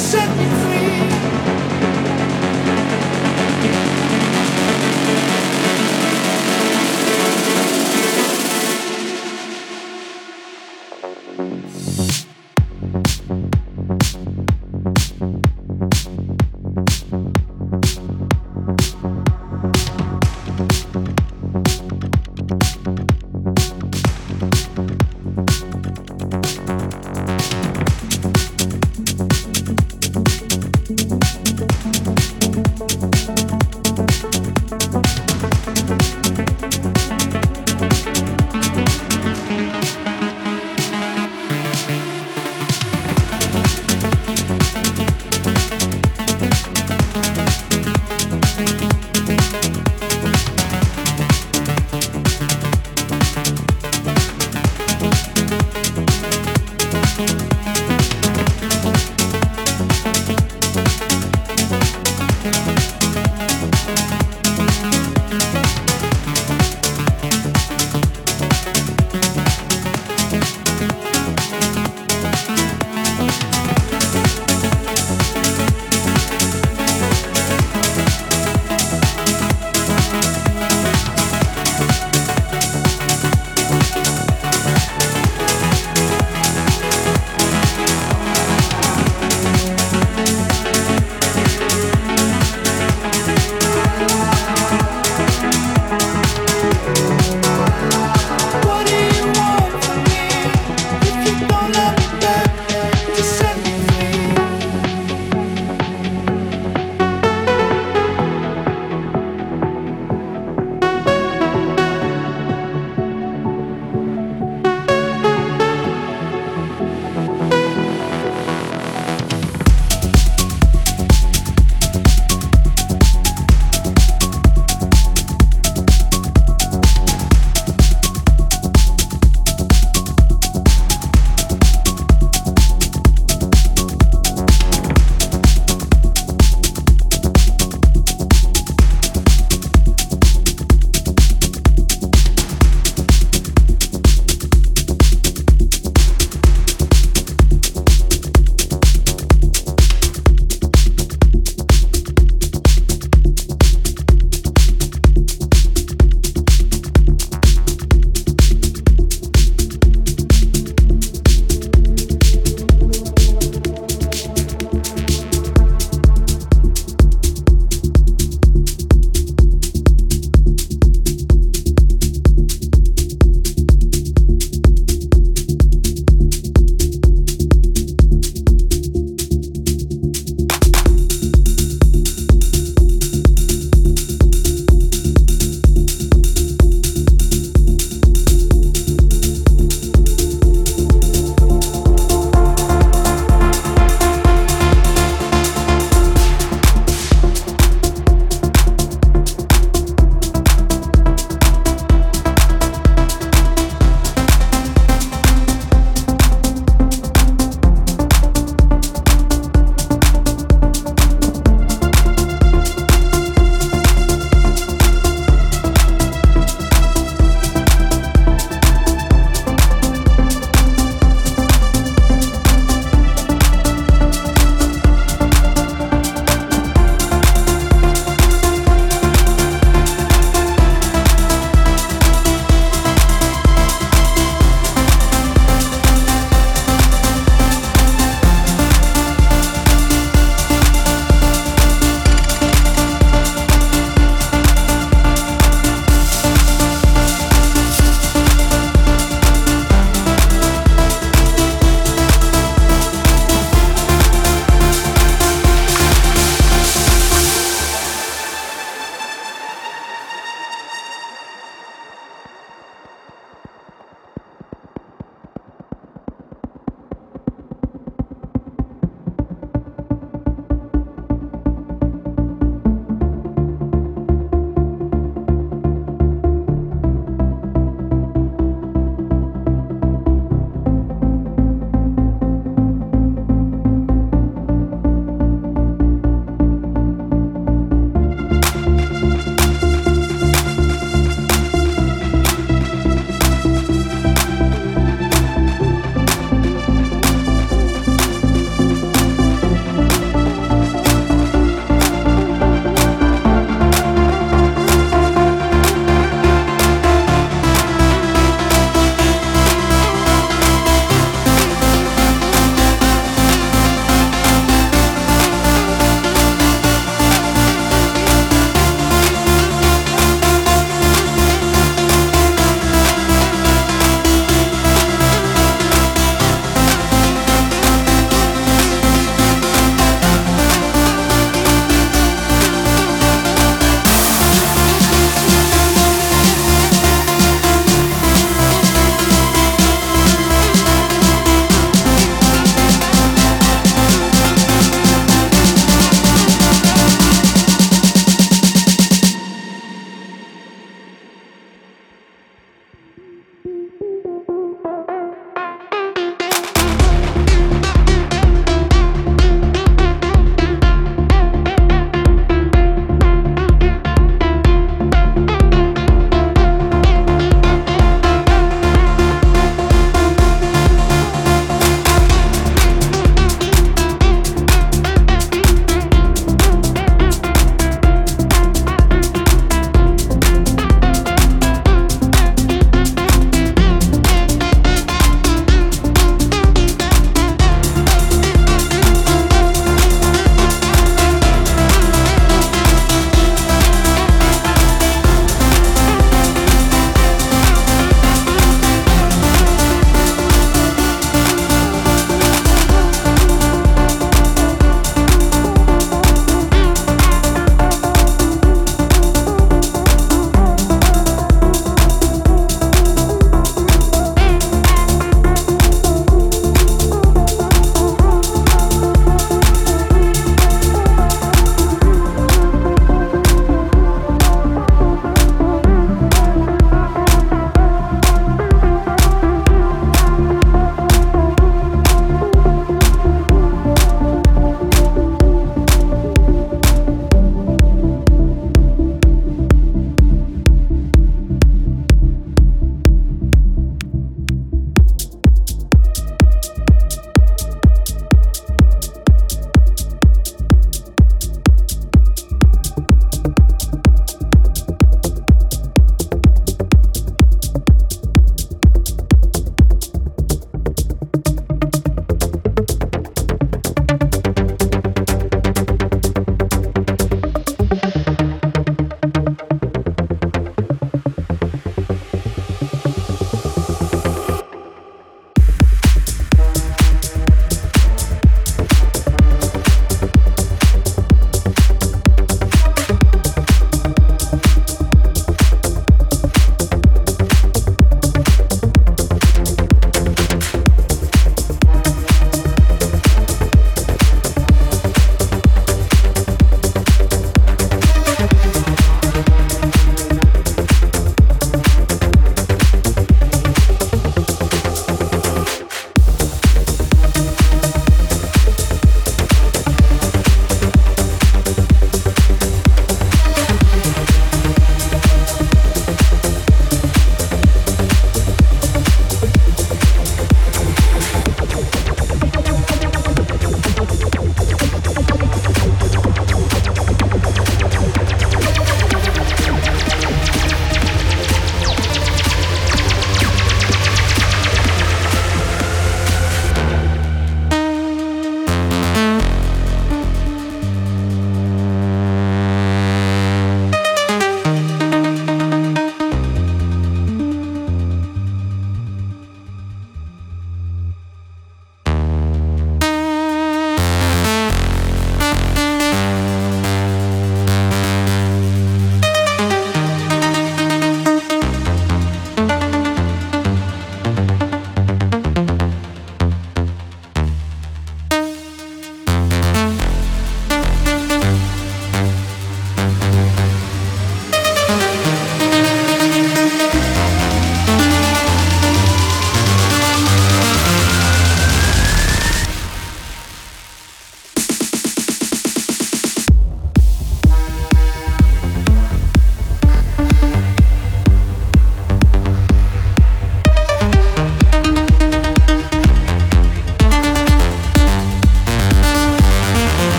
set me free.